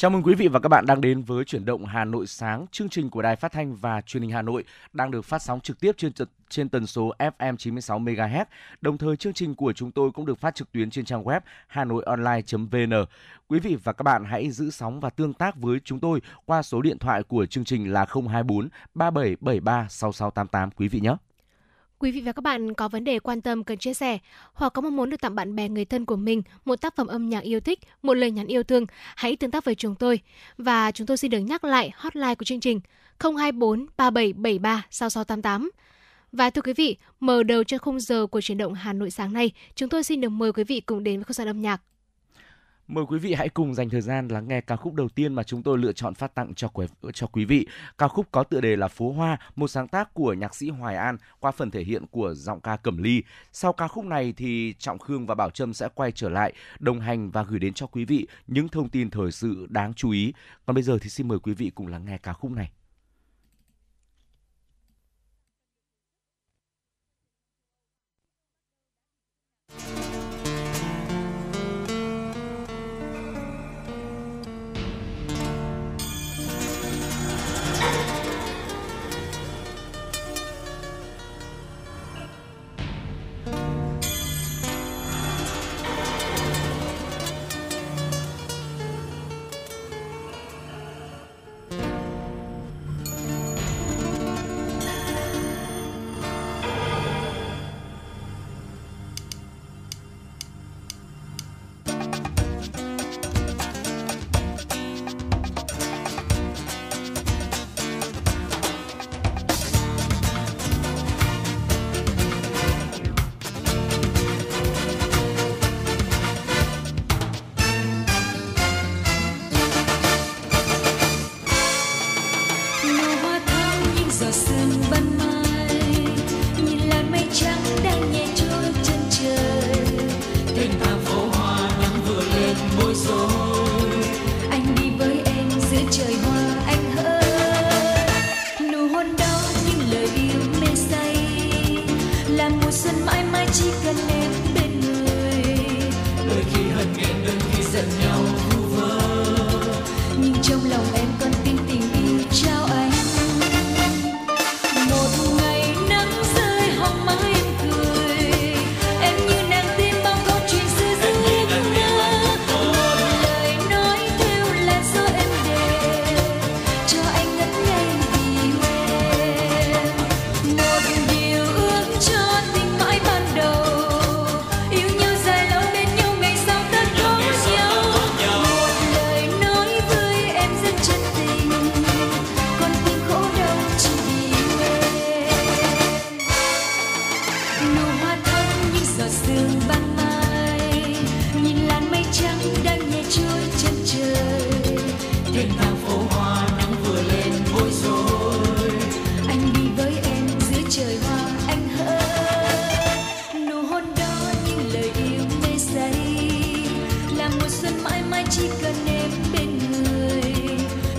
Chào mừng quý vị và các bạn đang đến với chuyển động Hà Nội sáng, chương trình của Đài Phát thanh và Truyền hình Hà Nội đang được phát sóng trực tiếp trên trên tần số FM 96 MHz. Đồng thời chương trình của chúng tôi cũng được phát trực tuyến trên trang web hanoionline.vn. Quý vị và các bạn hãy giữ sóng và tương tác với chúng tôi qua số điện thoại của chương trình là 024 3773 6688 quý vị nhé. Quý vị và các bạn có vấn đề quan tâm cần chia sẻ hoặc có mong muốn được tặng bạn bè người thân của mình một tác phẩm âm nhạc yêu thích, một lời nhắn yêu thương, hãy tương tác với chúng tôi. Và chúng tôi xin được nhắc lại hotline của chương trình 024 3773 6688. Và thưa quý vị, mở đầu cho khung giờ của chuyển động Hà Nội sáng nay, chúng tôi xin được mời quý vị cùng đến với không gian âm nhạc Mời quý vị hãy cùng dành thời gian lắng nghe ca khúc đầu tiên mà chúng tôi lựa chọn phát tặng cho quý, cho quý vị. Ca khúc có tựa đề là Phố Hoa, một sáng tác của nhạc sĩ Hoài An qua phần thể hiện của giọng ca Cẩm Ly. Sau ca khúc này thì Trọng Khương và Bảo Trâm sẽ quay trở lại đồng hành và gửi đến cho quý vị những thông tin thời sự đáng chú ý. Còn bây giờ thì xin mời quý vị cùng lắng nghe ca khúc này.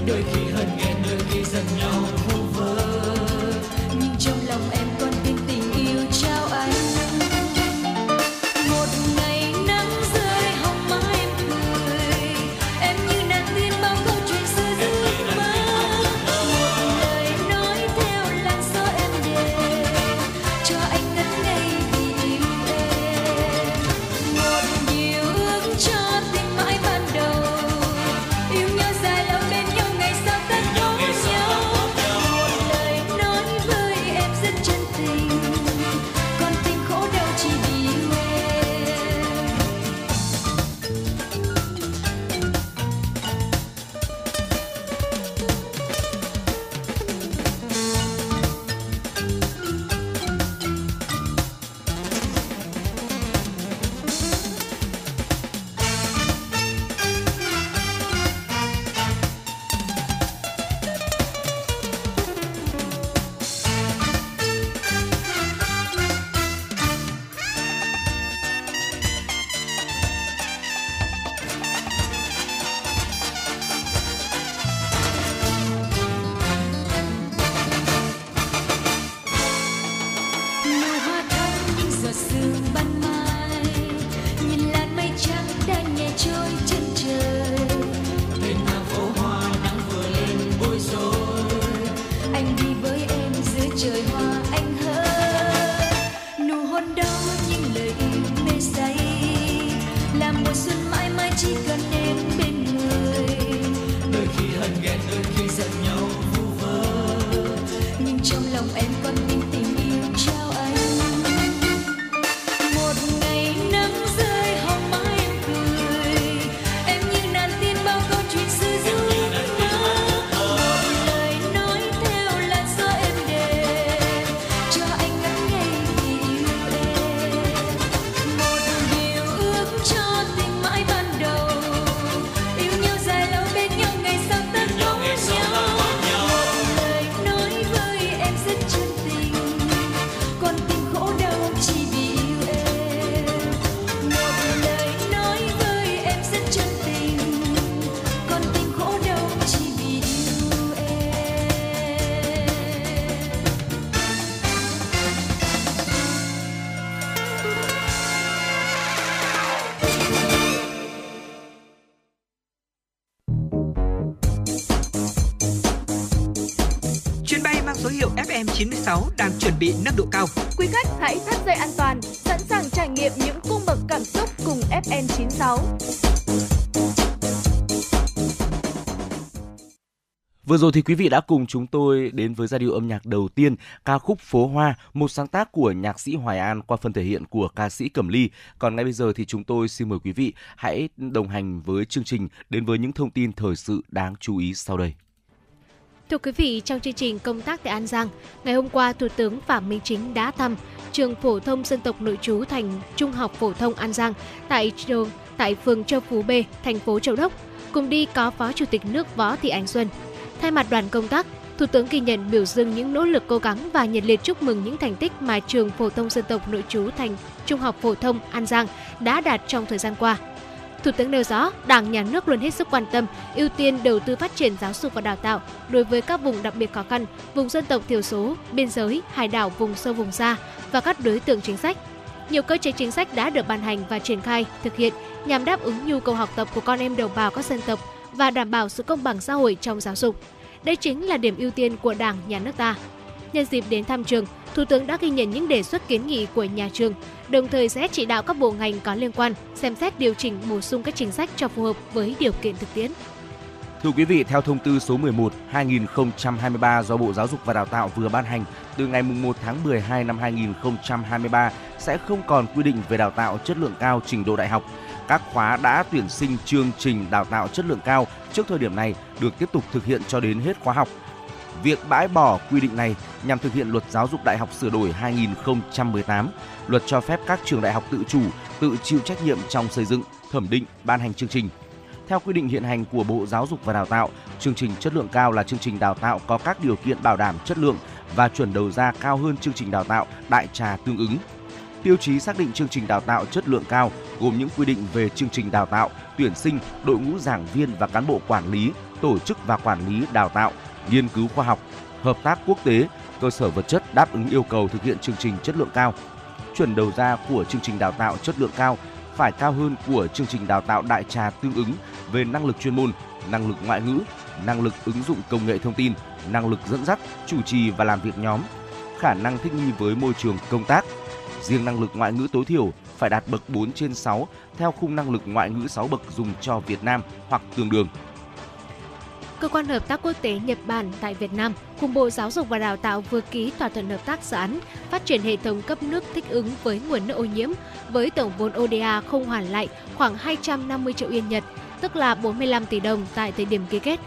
yo rồi thì quý vị đã cùng chúng tôi đến với giai điệu âm nhạc đầu tiên, ca khúc Phố Hoa, một sáng tác của nhạc sĩ Hoài An qua phần thể hiện của ca sĩ Cẩm Ly. Còn ngay bây giờ thì chúng tôi xin mời quý vị hãy đồng hành với chương trình đến với những thông tin thời sự đáng chú ý sau đây. Thưa quý vị, trong chương trình công tác tại An Giang, ngày hôm qua Thủ tướng Phạm Minh Chính đã thăm trường phổ thông dân tộc nội trú thành Trung học phổ thông An Giang tại trường tại phường Châu Phú B, thành phố Châu Đốc. Cùng đi có Phó Chủ tịch nước Võ Thị Ánh Xuân. Thay mặt đoàn công tác, Thủ tướng ghi nhận biểu dương những nỗ lực cố gắng và nhiệt liệt chúc mừng những thành tích mà trường phổ thông dân tộc nội trú thành Trung học phổ thông An Giang đã đạt trong thời gian qua. Thủ tướng nêu rõ, Đảng, Nhà nước luôn hết sức quan tâm, ưu tiên đầu tư phát triển giáo dục và đào tạo đối với các vùng đặc biệt khó khăn, vùng dân tộc thiểu số, biên giới, hải đảo, vùng sâu vùng xa và các đối tượng chính sách. Nhiều cơ chế chính sách đã được ban hành và triển khai, thực hiện nhằm đáp ứng nhu cầu học tập của con em đồng bào các dân tộc và đảm bảo sự công bằng xã hội trong giáo dục. Đây chính là điểm ưu tiên của Đảng, Nhà nước ta. Nhân dịp đến thăm trường, Thủ tướng đã ghi nhận những đề xuất kiến nghị của nhà trường, đồng thời sẽ chỉ đạo các bộ ngành có liên quan xem xét điều chỉnh bổ sung các chính sách cho phù hợp với điều kiện thực tiễn. Thưa quý vị, theo thông tư số 11 2023 do Bộ Giáo dục và Đào tạo vừa ban hành, từ ngày 1 tháng 12 năm 2023 sẽ không còn quy định về đào tạo chất lượng cao trình độ đại học. Các khóa đã tuyển sinh chương trình đào tạo chất lượng cao trước thời điểm này được tiếp tục thực hiện cho đến hết khóa học. Việc bãi bỏ quy định này nhằm thực hiện luật giáo dục đại học sửa đổi 2018, luật cho phép các trường đại học tự chủ, tự chịu trách nhiệm trong xây dựng, thẩm định, ban hành chương trình. Theo quy định hiện hành của Bộ Giáo dục và Đào tạo, chương trình chất lượng cao là chương trình đào tạo có các điều kiện bảo đảm chất lượng và chuẩn đầu ra cao hơn chương trình đào tạo đại trà tương ứng. Tiêu chí xác định chương trình đào tạo chất lượng cao gồm những quy định về chương trình đào tạo, tuyển sinh, đội ngũ giảng viên và cán bộ quản lý, tổ chức và quản lý đào tạo, nghiên cứu khoa học, hợp tác quốc tế, cơ sở vật chất đáp ứng yêu cầu thực hiện chương trình chất lượng cao. Chuẩn đầu ra của chương trình đào tạo chất lượng cao phải cao hơn của chương trình đào tạo đại trà tương ứng về năng lực chuyên môn, năng lực ngoại ngữ, năng lực ứng dụng công nghệ thông tin, năng lực dẫn dắt, chủ trì và làm việc nhóm, khả năng thích nghi với môi trường công tác. Riêng năng lực ngoại ngữ tối thiểu phải đạt bậc 4 trên 6 theo khung năng lực ngoại ngữ 6 bậc dùng cho Việt Nam hoặc tương đương. Cơ quan Hợp tác Quốc tế Nhật Bản tại Việt Nam cùng Bộ Giáo dục và Đào tạo vừa ký thỏa thuận hợp tác dự án phát triển hệ thống cấp nước thích ứng với nguồn nước ô nhiễm với tổng vốn ODA không hoàn lại khoảng 250 triệu yên Nhật, tức là 45 tỷ đồng tại thời điểm ký kết.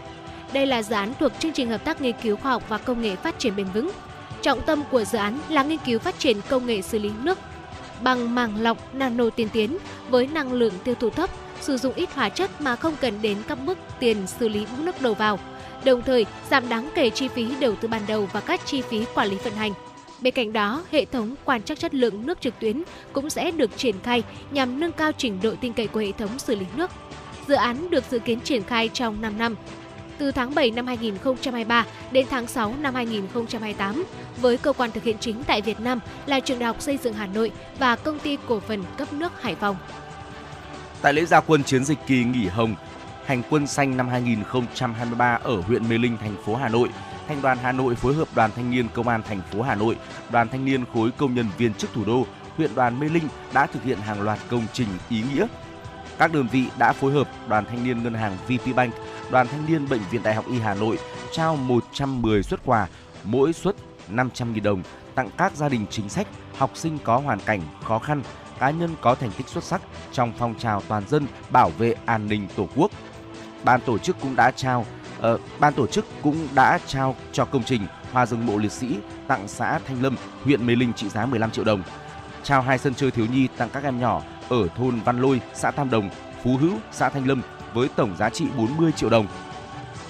Đây là dự án thuộc chương trình hợp tác nghiên cứu khoa học và công nghệ phát triển bền vững. Trọng tâm của dự án là nghiên cứu phát triển công nghệ xử lý nước bằng màng lọc nano tiên tiến với năng lượng tiêu thụ thấp sử dụng ít hóa chất mà không cần đến các bước tiền xử lý nước đầu vào, đồng thời giảm đáng kể chi phí đầu tư ban đầu và các chi phí quản lý vận hành. Bên cạnh đó, hệ thống quan trắc chất lượng nước trực tuyến cũng sẽ được triển khai nhằm nâng cao trình độ tin cậy của hệ thống xử lý nước. Dự án được dự kiến triển khai trong 5 năm, từ tháng 7 năm 2023 đến tháng 6 năm 2028 với cơ quan thực hiện chính tại Việt Nam là Trường Đại học Xây dựng Hà Nội và Công ty Cổ phần Cấp nước Hải Phòng. Tại lễ gia quân chiến dịch kỳ nghỉ hồng hành quân xanh năm 2023 ở huyện Mê Linh, thành phố Hà Nội, Thanh đoàn Hà Nội phối hợp Đoàn Thanh niên Công an thành phố Hà Nội, Đoàn Thanh niên khối công nhân viên chức thủ đô, huyện đoàn Mê Linh đã thực hiện hàng loạt công trình ý nghĩa. Các đơn vị đã phối hợp Đoàn Thanh niên Ngân hàng VPBank, Đoàn Thanh niên Bệnh viện Đại học Y Hà Nội trao 110 xuất quà, mỗi suất 500.000 đồng tặng các gia đình chính sách, học sinh có hoàn cảnh khó khăn, cá nhân có thành tích xuất sắc trong phong trào toàn dân bảo vệ an ninh Tổ quốc. Ban tổ chức cũng đã trao uh, ban tổ chức cũng đã trao cho công trình Hoa rừng mộ liệt sĩ tặng xã Thanh Lâm, huyện Mê Linh trị giá 15 triệu đồng. Trao hai sân chơi thiếu nhi tặng các em nhỏ ở thôn Văn Lôi, xã Tam Đồng, Phú Hữu, xã Thanh Lâm với tổng giá trị 40 triệu đồng.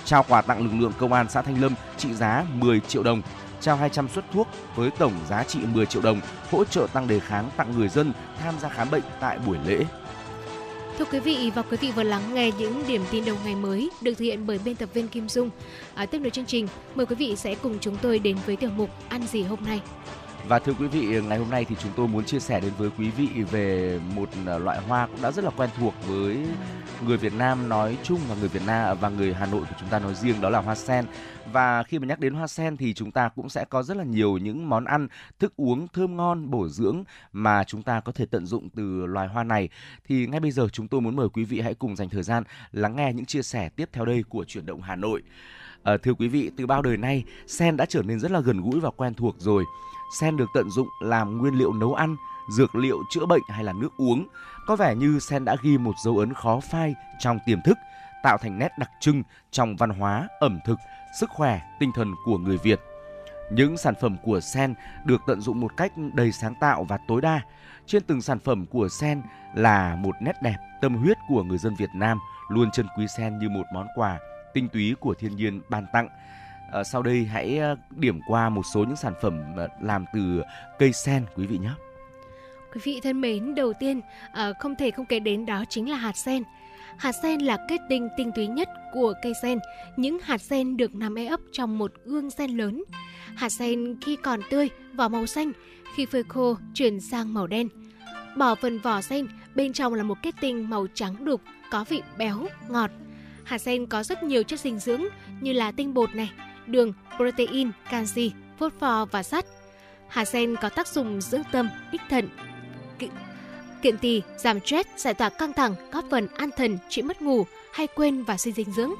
Trao quà tặng lực lượng công an xã Thanh Lâm trị giá 10 triệu đồng trao 200 suất thuốc với tổng giá trị 10 triệu đồng, hỗ trợ tăng đề kháng tặng người dân tham gia khám bệnh tại buổi lễ. Thưa quý vị và quý vị vừa lắng nghe những điểm tin đầu ngày mới được thực hiện bởi biên tập viên Kim Dung. À, tiếp nối chương trình, mời quý vị sẽ cùng chúng tôi đến với tiểu mục Ăn gì hôm nay. Và thưa quý vị, ngày hôm nay thì chúng tôi muốn chia sẻ đến với quý vị về một à, loại hoa cũng đã rất là quen thuộc với người Việt Nam nói chung và người Việt Nam à, và người Hà Nội của chúng ta nói riêng đó là hoa sen. Và khi mà nhắc đến hoa sen thì chúng ta cũng sẽ có rất là nhiều những món ăn, thức uống thơm ngon, bổ dưỡng mà chúng ta có thể tận dụng từ loài hoa này. Thì ngay bây giờ chúng tôi muốn mời quý vị hãy cùng dành thời gian lắng nghe những chia sẻ tiếp theo đây của chuyển động Hà Nội. À, thưa quý vị, từ bao đời nay, sen đã trở nên rất là gần gũi và quen thuộc rồi. Sen được tận dụng làm nguyên liệu nấu ăn, dược liệu chữa bệnh hay là nước uống. Có vẻ như sen đã ghi một dấu ấn khó phai trong tiềm thức, tạo thành nét đặc trưng trong văn hóa, ẩm thực, sức khỏe, tinh thần của người Việt. Những sản phẩm của sen được tận dụng một cách đầy sáng tạo và tối đa. Trên từng sản phẩm của sen là một nét đẹp, tâm huyết của người dân Việt Nam luôn trân quý sen như một món quà tinh túy của thiên nhiên ban tặng. À, sau đây hãy ờ, điểm qua một số những sản phẩm ờ, làm từ cây sen quý vị nhé. Quý vị thân mến, đầu tiên không thể không kể đến đó chính là hạt sen. Hạt sen là kết tinh tinh túy nhất của cây sen. Những hạt sen được nằm e ấp trong một gương sen lớn. Hạt sen khi còn tươi, vỏ màu xanh, khi phơi khô chuyển sang màu đen. Bỏ phần vỏ sen, bên trong là một kết tinh màu trắng đục, có vị béo, ngọt. Hạt sen có rất nhiều chất dinh dưỡng như là tinh bột này, đường, protein, canxi, phốt pho và sắt. Hạt sen có tác dụng dưỡng tâm, ích thận, kiện tỳ, giảm stress, giải tỏa căng thẳng, góp phần an thần, trị mất ngủ, hay quên và suy dinh dưỡng.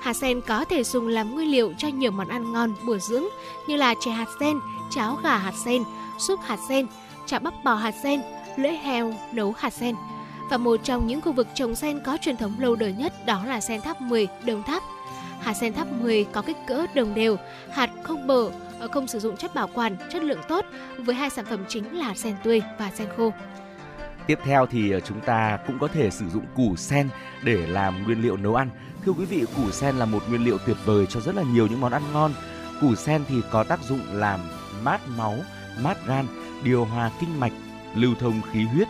Hạt sen có thể dùng làm nguyên liệu cho nhiều món ăn ngon bổ dưỡng như là chè hạt sen, cháo gà hạt sen, súp hạt sen, chả bắp bò hạt sen, lưỡi heo nấu hạt sen. Và một trong những khu vực trồng sen có truyền thống lâu đời nhất đó là sen tháp 10, Đồng Tháp. Hạt sen tháp 10 có kích cỡ đồng đều, hạt không bở, ờ, không sử dụng chất bảo quản, chất lượng tốt với hai sản phẩm chính là sen tươi và sen khô. Tiếp theo thì ờ, chúng ta cũng có thể sử dụng củ sen để làm nguyên liệu nấu ăn. Thưa quý vị, củ sen là một nguyên liệu tuyệt vời cho rất là nhiều những món ăn ngon. Củ sen thì có tác dụng làm mát máu, mát gan, điều hòa kinh mạch, lưu thông khí huyết.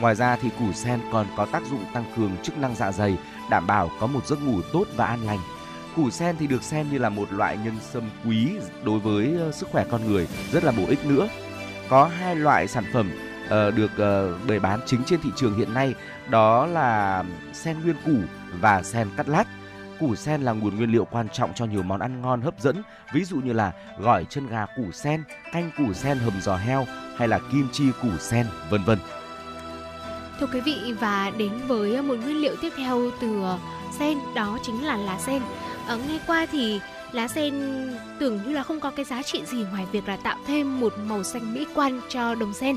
Ngoài ra thì củ sen còn có tác dụng tăng cường chức năng dạ dày, đảm bảo có một giấc ngủ tốt và an lành. Củ sen thì được xem như là một loại nhân sâm quý đối với ờ, sức khỏe con người, rất là bổ ích nữa. Có hai loại sản phẩm uh, được uh, bày bán chính trên thị trường hiện nay đó là sen nguyên củ và sen cắt lát. Củ sen là nguồn nguyên liệu quan trọng cho nhiều món ăn ngon hấp dẫn, ví dụ như là gỏi chân gà củ sen, canh củ sen hầm giò heo hay là kim chi củ sen, vân vân. Thưa quý vị và đến với một nguyên liệu tiếp theo từ sen đó chính là lá sen. Ở nghe qua thì lá sen tưởng như là không có cái giá trị gì ngoài việc là tạo thêm một màu xanh mỹ quan cho đồng sen.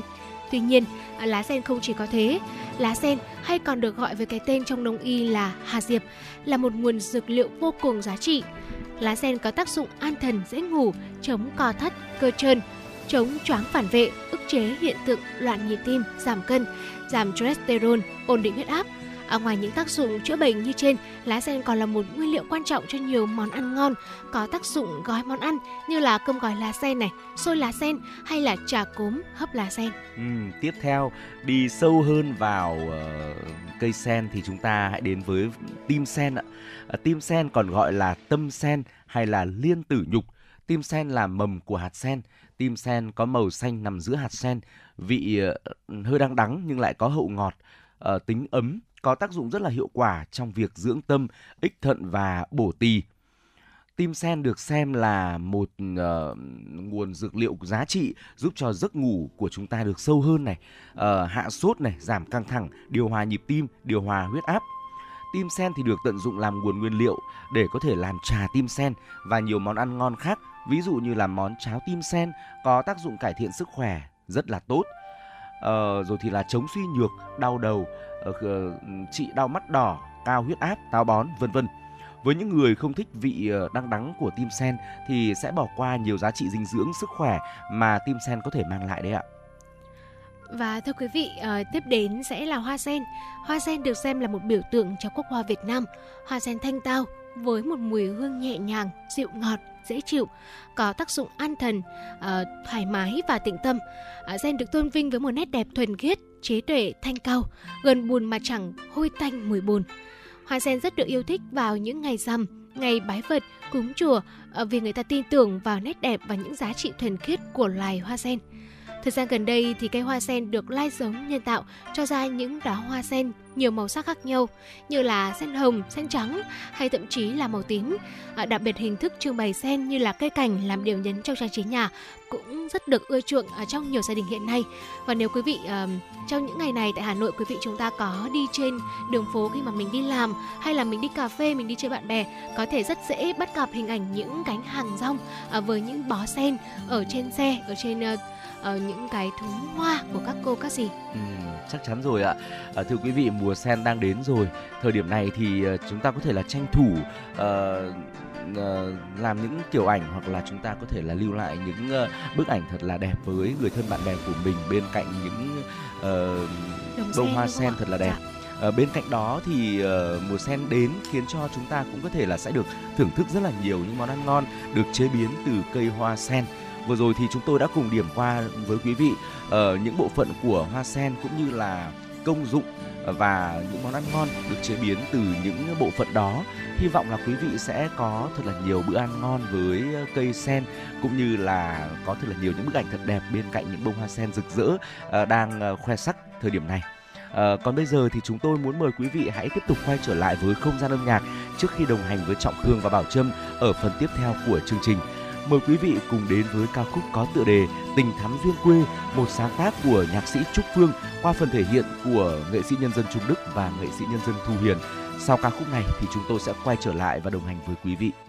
Tuy nhiên, ờ, lá sen không chỉ có thế, lá sen hay còn được gọi với cái tên trong đông y là hà diệp là một nguồn dược liệu vô cùng giá trị. Lá sen có tác dụng an thần dễ ngủ, chống co thắt, cơ trơn, chống choáng phản vệ, ức chế hiện tượng loạn nhịp tim, giảm cân, giảm cholesterol, ổn định huyết áp, À, ngoài những tác dụng chữa bệnh như trên, lá sen còn là một nguyên liệu quan trọng cho nhiều món ăn ngon, có tác dụng gói món ăn như là cơm gói lá sen này, xôi lá sen hay là trà cốm hấp lá sen. Ừ, tiếp theo đi sâu hơn vào uh, cây sen thì chúng ta hãy đến với tim sen ạ. Uh, tim sen còn gọi là tâm sen hay là liên tử nhục. Tim sen là mầm của hạt sen. Tim sen có màu xanh nằm giữa hạt sen, vị uh, hơi đắng đắng nhưng lại có hậu ngọt, uh, tính ấm có tác dụng rất là hiệu quả trong việc dưỡng tâm, ích thận và bổ tỳ. Tim sen được xem là một uh, nguồn dược liệu giá trị giúp cho giấc ngủ của chúng ta được sâu hơn này, uh, hạ sốt này, giảm căng thẳng, điều hòa nhịp tim, điều hòa huyết áp. Tim sen thì được tận dụng làm nguồn nguyên liệu để có thể làm trà tim sen và nhiều món ăn ngon khác, ví dụ như là món cháo tim sen có tác dụng cải thiện sức khỏe rất là tốt. Uh, rồi thì là chống suy nhược, đau đầu, Ờ, ờ, trị đau mắt đỏ, cao huyết áp, táo bón, vân vân. Với những người không thích vị ờ, đắng đắng của tim sen thì sẽ bỏ qua nhiều giá trị dinh dưỡng sức khỏe mà tim sen có thể mang lại đấy ạ. Và thưa quý vị, uh, tiếp đến sẽ là hoa sen. Hoa sen được xem là một biểu tượng cho quốc hoa Việt Nam. Hoa sen thanh tao với một mùi hương nhẹ nhàng, dịu ngọt, dễ chịu, có tác dụng an thần, ờ, thoải mái và tịnh tâm. Ờ, uh, sen được tôn vinh với một nét đẹp thuần khiết, trí tuệ thanh cao, gần buồn mà chẳng hôi tanh mùi buồn. Hoa sen rất được yêu thích vào những ngày rằm, ngày bái Phật, cúng chùa ờ, vì người ta tin tưởng vào nét đẹp và những giá trị thuần khiết của loài hoa sen. Thời gian gần đây thì cây hoa sen được lai giống nhân tạo cho ra những đóa hoa sen nhiều màu sắc khác nhau như là sen hồng, sen trắng hay thậm chí là màu tím. À, đặc biệt hình thức trưng bày sen như là cây cảnh làm điểm nhấn trong trang trí nhà cũng rất được ưa chuộng ở trong nhiều gia đình hiện nay. Và nếu quý vị uh, trong những ngày này tại Hà Nội quý vị chúng ta có đi trên đường phố khi mà mình đi làm hay là mình đi cà phê, mình đi chơi bạn bè có thể rất dễ bắt gặp hình ảnh những cánh hàng rong uh, với những bó sen ở trên xe, ở trên uh, uh, những cái thúng hoa của các cô các dì. Ừ, chắc chắn rồi ạ. À, thưa quý vị, mùa sen đang đến rồi. Thời điểm này thì uh, chúng ta có thể là tranh thủ uh, uh, làm những kiểu ảnh hoặc là chúng ta có thể là lưu lại những uh, bức ảnh thật là đẹp với người thân bạn bè của mình bên cạnh những uh, bông hoa sen thật là đẹp. Dạ. Uh, bên cạnh đó thì uh, mùa sen đến khiến cho chúng ta cũng có thể là sẽ được thưởng thức rất là nhiều những món ăn ngon được chế biến từ cây hoa sen vừa rồi thì chúng tôi đã cùng điểm qua với quý vị uh, những bộ phận của hoa sen cũng như là công dụng ờ, và những món ăn ngon được chế biến từ những bộ phận đó. Hy vọng là quý vị sẽ có thật là nhiều bữa ăn ngon với ờ, cây sen cũng như là có thật là nhiều những bức ảnh thật đẹp bên cạnh những bông hoa sen rực rỡ uh, đang khoe sắc thời điểm này. À, còn bây giờ thì chúng tôi muốn mời quý vị hãy tiếp tục quay trở lại với không gian âm nhạc trước khi đồng hành với Trọng Khương và Bảo Trâm ở phần tiếp theo của chương trình. Mời quý vị cùng đến với ca khúc có tựa đề Tình thắm duyên quê, một sáng tác của nhạc sĩ Trúc Phương qua phần thể hiện của nghệ sĩ nhân dân Trung Đức và nghệ sĩ nhân dân Thu Hiền. Sau ca khúc này thì chúng tôi sẽ quay trở lại và đồng hành với quý vị.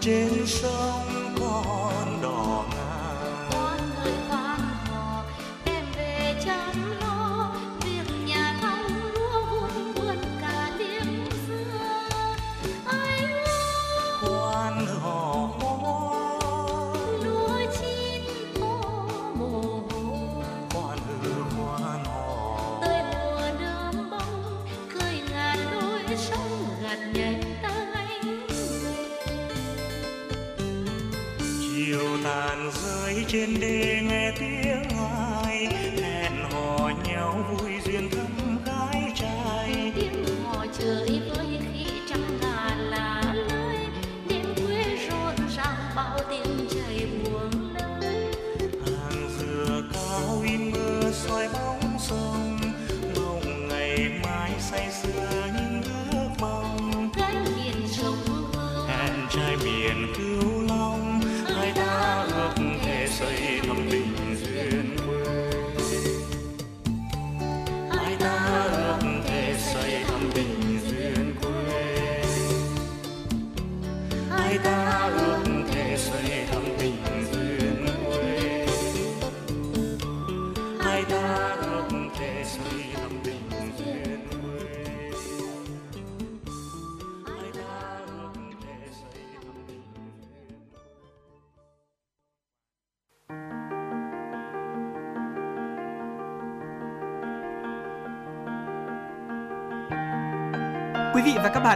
Trên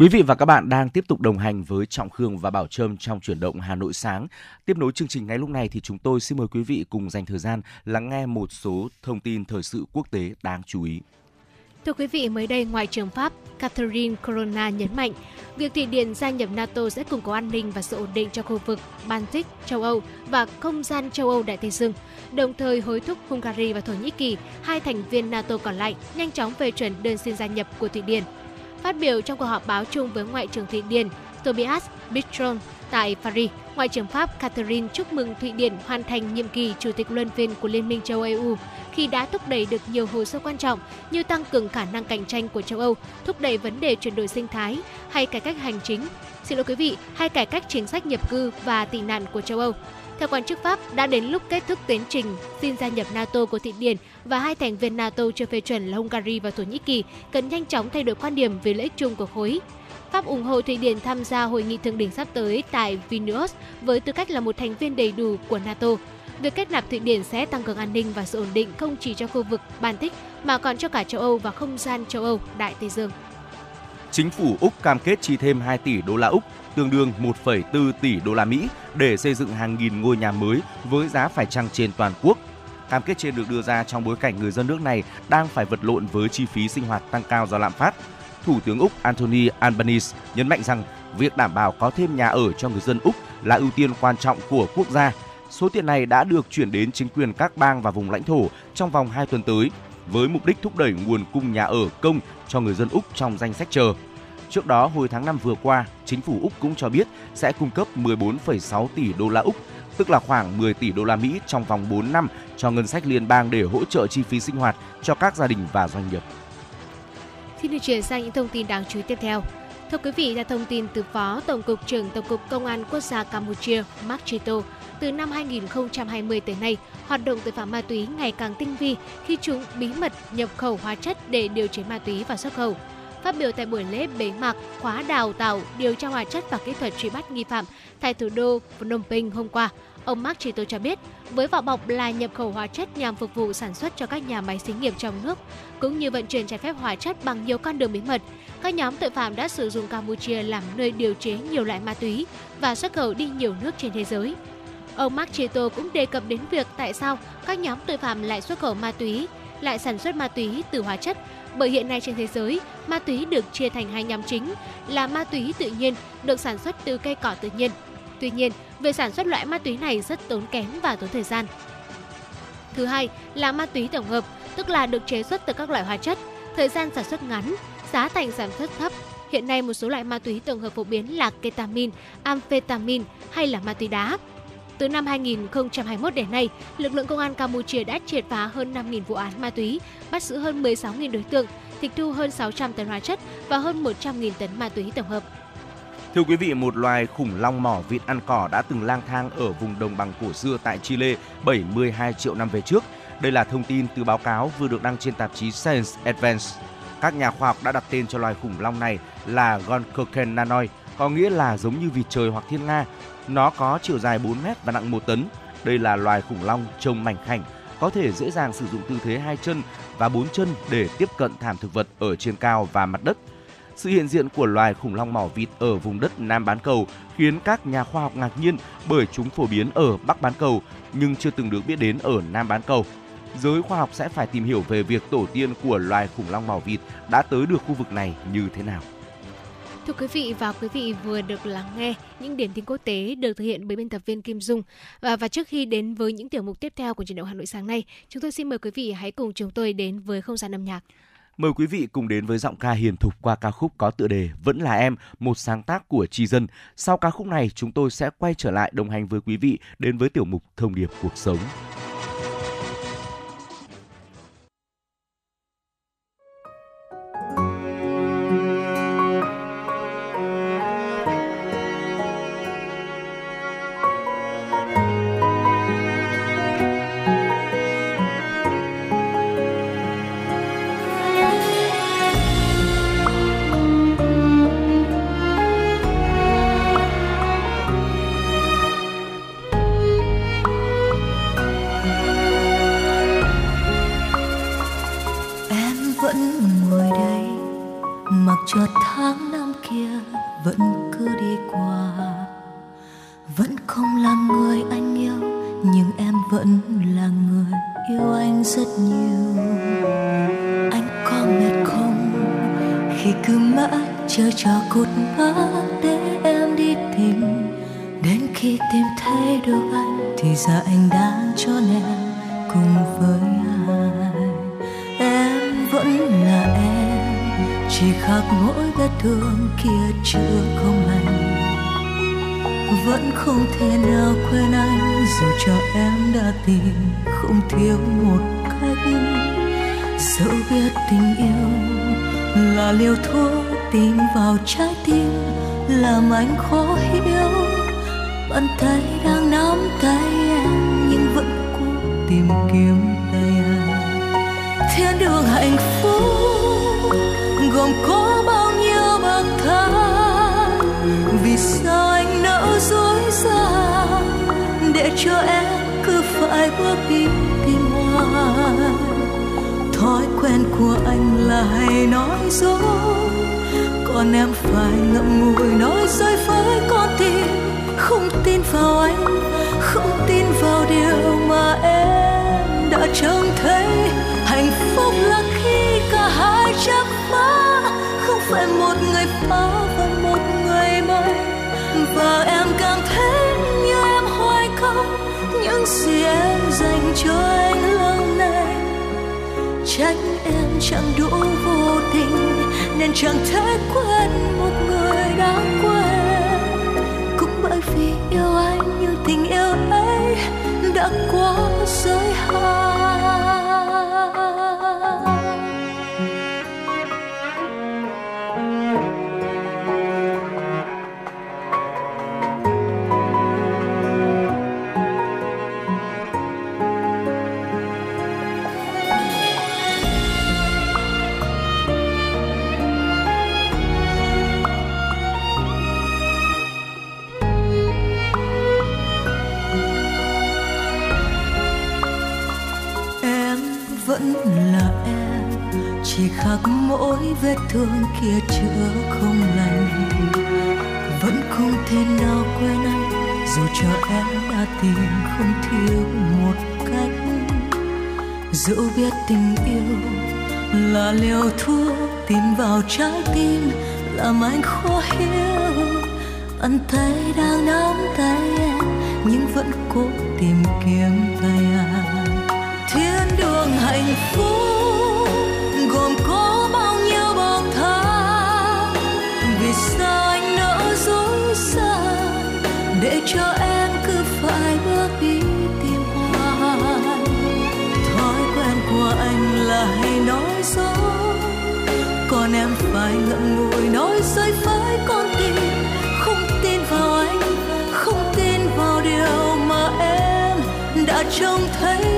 Quý vị và các bạn đang tiếp tục đồng hành với Trọng Khương và Bảo Trâm trong chuyển động Hà Nội sáng. Tiếp nối chương trình ngay lúc này thì chúng tôi xin mời quý vị cùng dành thời gian lắng nghe một số thông tin thời sự quốc tế đáng chú ý. Thưa quý vị, mới đây Ngoại trưởng Pháp Catherine Corona nhấn mạnh việc Thụy Điển gia nhập NATO sẽ củng cố an ninh và sự ổn định cho khu vực Baltic, châu Âu và không gian châu Âu Đại Tây Dương, đồng thời hối thúc Hungary và Thổ Nhĩ Kỳ, hai thành viên NATO còn lại, nhanh chóng phê chuẩn đơn xin gia nhập của Thụy Điển. Phát biểu trong cuộc họp báo chung với Ngoại trưởng Thụy Điển Tobias Bistron tại Paris, Ngoại trưởng Pháp Catherine chúc mừng Thụy Điển hoàn thành nhiệm kỳ Chủ tịch luân phiên của Liên minh châu EU khi đã thúc đẩy được nhiều hồ sơ quan trọng như tăng cường khả năng cạnh tranh của châu Âu, thúc đẩy vấn đề chuyển đổi sinh thái hay cải cách hành chính. Xin lỗi quý vị, hay cải cách chính sách nhập cư và tị nạn của châu Âu. Theo quan chức Pháp, đã đến lúc kết thúc tiến trình xin gia nhập NATO của Thụy Điển và hai thành viên NATO chưa phê chuẩn là Hungary và Thổ Nhĩ Kỳ cần nhanh chóng thay đổi quan điểm về lợi ích chung của khối. Pháp ủng hộ Thụy Điển tham gia hội nghị thượng đỉnh sắp tới tại Vilnius với tư cách là một thành viên đầy đủ của NATO. Việc kết nạp Thụy Điển sẽ tăng cường an ninh và sự ổn định không chỉ cho khu vực Baltic mà còn cho cả châu Âu và không gian châu Âu Đại Tây Dương. Chính phủ Úc cam kết chi thêm 2 tỷ đô la Úc, tương đương 1,4 tỷ đô la Mỹ để xây dựng hàng nghìn ngôi nhà mới với giá phải chăng trên toàn quốc. Cam kết trên được đưa ra trong bối cảnh người dân nước này đang phải vật lộn với chi phí sinh hoạt tăng cao do lạm phát. Thủ tướng Úc Anthony Albanese nhấn mạnh rằng việc đảm bảo có thêm nhà ở cho người dân Úc là ưu tiên quan trọng của quốc gia. Số tiền này đã được chuyển đến chính quyền các bang và vùng lãnh thổ trong vòng 2 tuần tới với mục đích thúc đẩy nguồn cung nhà ở công cho người dân Úc trong danh sách chờ. Trước đó, hồi tháng 5 vừa qua, chính phủ Úc cũng cho biết sẽ cung cấp 14,6 tỷ đô la Úc, tức là khoảng 10 tỷ đô la Mỹ trong vòng 4 năm cho ngân sách liên bang để hỗ trợ chi phí sinh hoạt cho các gia đình và doanh nghiệp. Xin được chuyển sang những thông tin đáng chú ý tiếp theo. Thưa quý vị, theo thông tin từ Phó Tổng cục trưởng Tổng cục Công an Quốc gia Campuchia Mark Chito, từ năm 2020 tới nay, hoạt động tội phạm ma túy ngày càng tinh vi khi chúng bí mật nhập khẩu hóa chất để điều chế ma túy và xuất khẩu. Phát biểu tại buổi lễ bế mạc khóa đào tạo điều tra hóa chất và kỹ thuật truy bắt nghi phạm tại thủ đô Phnom Penh hôm qua, ông Mark Chito cho biết, với vỏ bọc là nhập khẩu hóa chất nhằm phục vụ sản xuất cho các nhà máy xí nghiệp trong nước, cũng như vận chuyển trái phép hóa chất bằng nhiều con đường bí mật, các nhóm tội phạm đã sử dụng Campuchia làm nơi điều chế nhiều loại ma túy và xuất khẩu đi nhiều nước trên thế giới. Ông Mark Chito cũng đề cập đến việc tại sao các nhóm tội phạm lại xuất khẩu ma túy, lại sản xuất ma túy từ hóa chất, bởi hiện nay trên thế giới, ma túy được chia thành hai nhóm chính là ma túy tự nhiên được sản xuất từ cây cỏ tự nhiên. Tuy nhiên, việc sản xuất loại ma túy này rất tốn kém và tốn thời gian. Thứ hai là ma túy tổng hợp, tức là được chế xuất từ các loại hóa chất, thời gian sản xuất ngắn, giá thành sản xuất thấp. Hiện nay một số loại ma túy tổng hợp phổ biến là ketamin, amphetamine hay là ma túy đá. Từ năm 2021 đến nay, lực lượng công an Campuchia đã triệt phá hơn 5.000 vụ án ma túy, bắt giữ hơn 16.000 đối tượng, tịch thu hơn 600 tấn hóa chất và hơn 100.000 tấn ma túy tổng hợp. Thưa quý vị, một loài khủng long mỏ vịt ăn cỏ đã từng lang thang ở vùng đồng bằng cổ xưa tại Chile 72 triệu năm về trước. Đây là thông tin từ báo cáo vừa được đăng trên tạp chí Science Advance. Các nhà khoa học đã đặt tên cho loài khủng long này là Goncoken nanoi, có nghĩa là giống như vịt trời hoặc thiên nga. Nó có chiều dài 4 mét và nặng 1 tấn. Đây là loài khủng long trông mảnh khảnh, có thể dễ dàng sử dụng tư thế hai chân và bốn chân để tiếp cận thảm thực vật ở trên cao và mặt đất. Sự hiện diện của loài khủng long mỏ vịt ở vùng đất Nam bán cầu khiến các nhà khoa học ngạc nhiên bởi chúng phổ biến ở Bắc bán cầu nhưng chưa từng được biết đến ở Nam bán cầu. Giới khoa học sẽ phải tìm hiểu về việc tổ tiên của loài khủng long mỏ vịt đã tới được khu vực này như thế nào. Thưa quý vị và quý vị vừa được lắng nghe những điểm tin quốc tế được thực hiện bởi biên tập viên Kim Dung. Và, và trước khi đến với những tiểu mục tiếp theo của truyền động Hà Nội sáng nay, chúng tôi xin mời quý vị hãy cùng chúng tôi đến với không gian âm nhạc. Mời quý vị cùng đến với giọng ca hiền thục qua ca khúc có tựa đề Vẫn là em, một sáng tác của Tri Dân. Sau ca khúc này, chúng tôi sẽ quay trở lại đồng hành với quý vị đến với tiểu mục Thông điệp cuộc sống. chợt tháng năm kia vẫn cứ đi qua. Vẫn không là người anh yêu, nhưng em vẫn là người yêu anh rất nhiều. Anh có mệt không? Khi cứ mãi chờ chờ cột mát để em đi tìm. Đến khi tìm thấy được anh thì giờ anh đang cho em cùng với anh chỉ khác mỗi vết thương kia chưa không lành vẫn không thể nào quên anh, dù cho em đã tìm không thiếu một cách. Dẫu biết tình yêu là liều thuốc tìm vào trái tim, làm anh khó hiểu. Bàn tay đang nắm tay em, nhưng vẫn cố tìm kiếm tay em. Thiên đường hạnh phúc còn có bao nhiêu bậc thang. Vì sao anh nỡ dối dàng để cho em cứ phải bước đi tìm hoài? Thói quen của anh là hay nói dối, còn em phải ngậm ngùi nói dối với con tim không tin vào anh, không tin vào điều mà em đã trông thấy. Hạnh phúc là khi cả hai chắp mắt không phải một người phá và một người mây, và em càng thấy như em hoài không những gì em dành cho anh lâu nay. Trách em chẳng đủ vô tình nên chẳng thể quên một người đã quên. Cũng bởi vì yêu anh như tình yêu ấy đã quá giới hạn. khắc mỗi vết thương kia chữa không lành. Vẫn không thể nào quên anh, dù cho em đã tìm không thiếu một cách. Dẫu biết tình yêu là liều thuốc tin vào trái tim làm anh khó hiểu anh thấy đang nắm tay em, nhưng vẫn cố tìm kiếm tay anh. Thiên đường hạnh phúc cho em cứ phải bước đi tìm hoài. Thói quen của anh là hay nói dối, còn em phải ngậm ngùi nói dối với con tim. Không tin vào anh, không tin vào điều mà em đã trông thấy.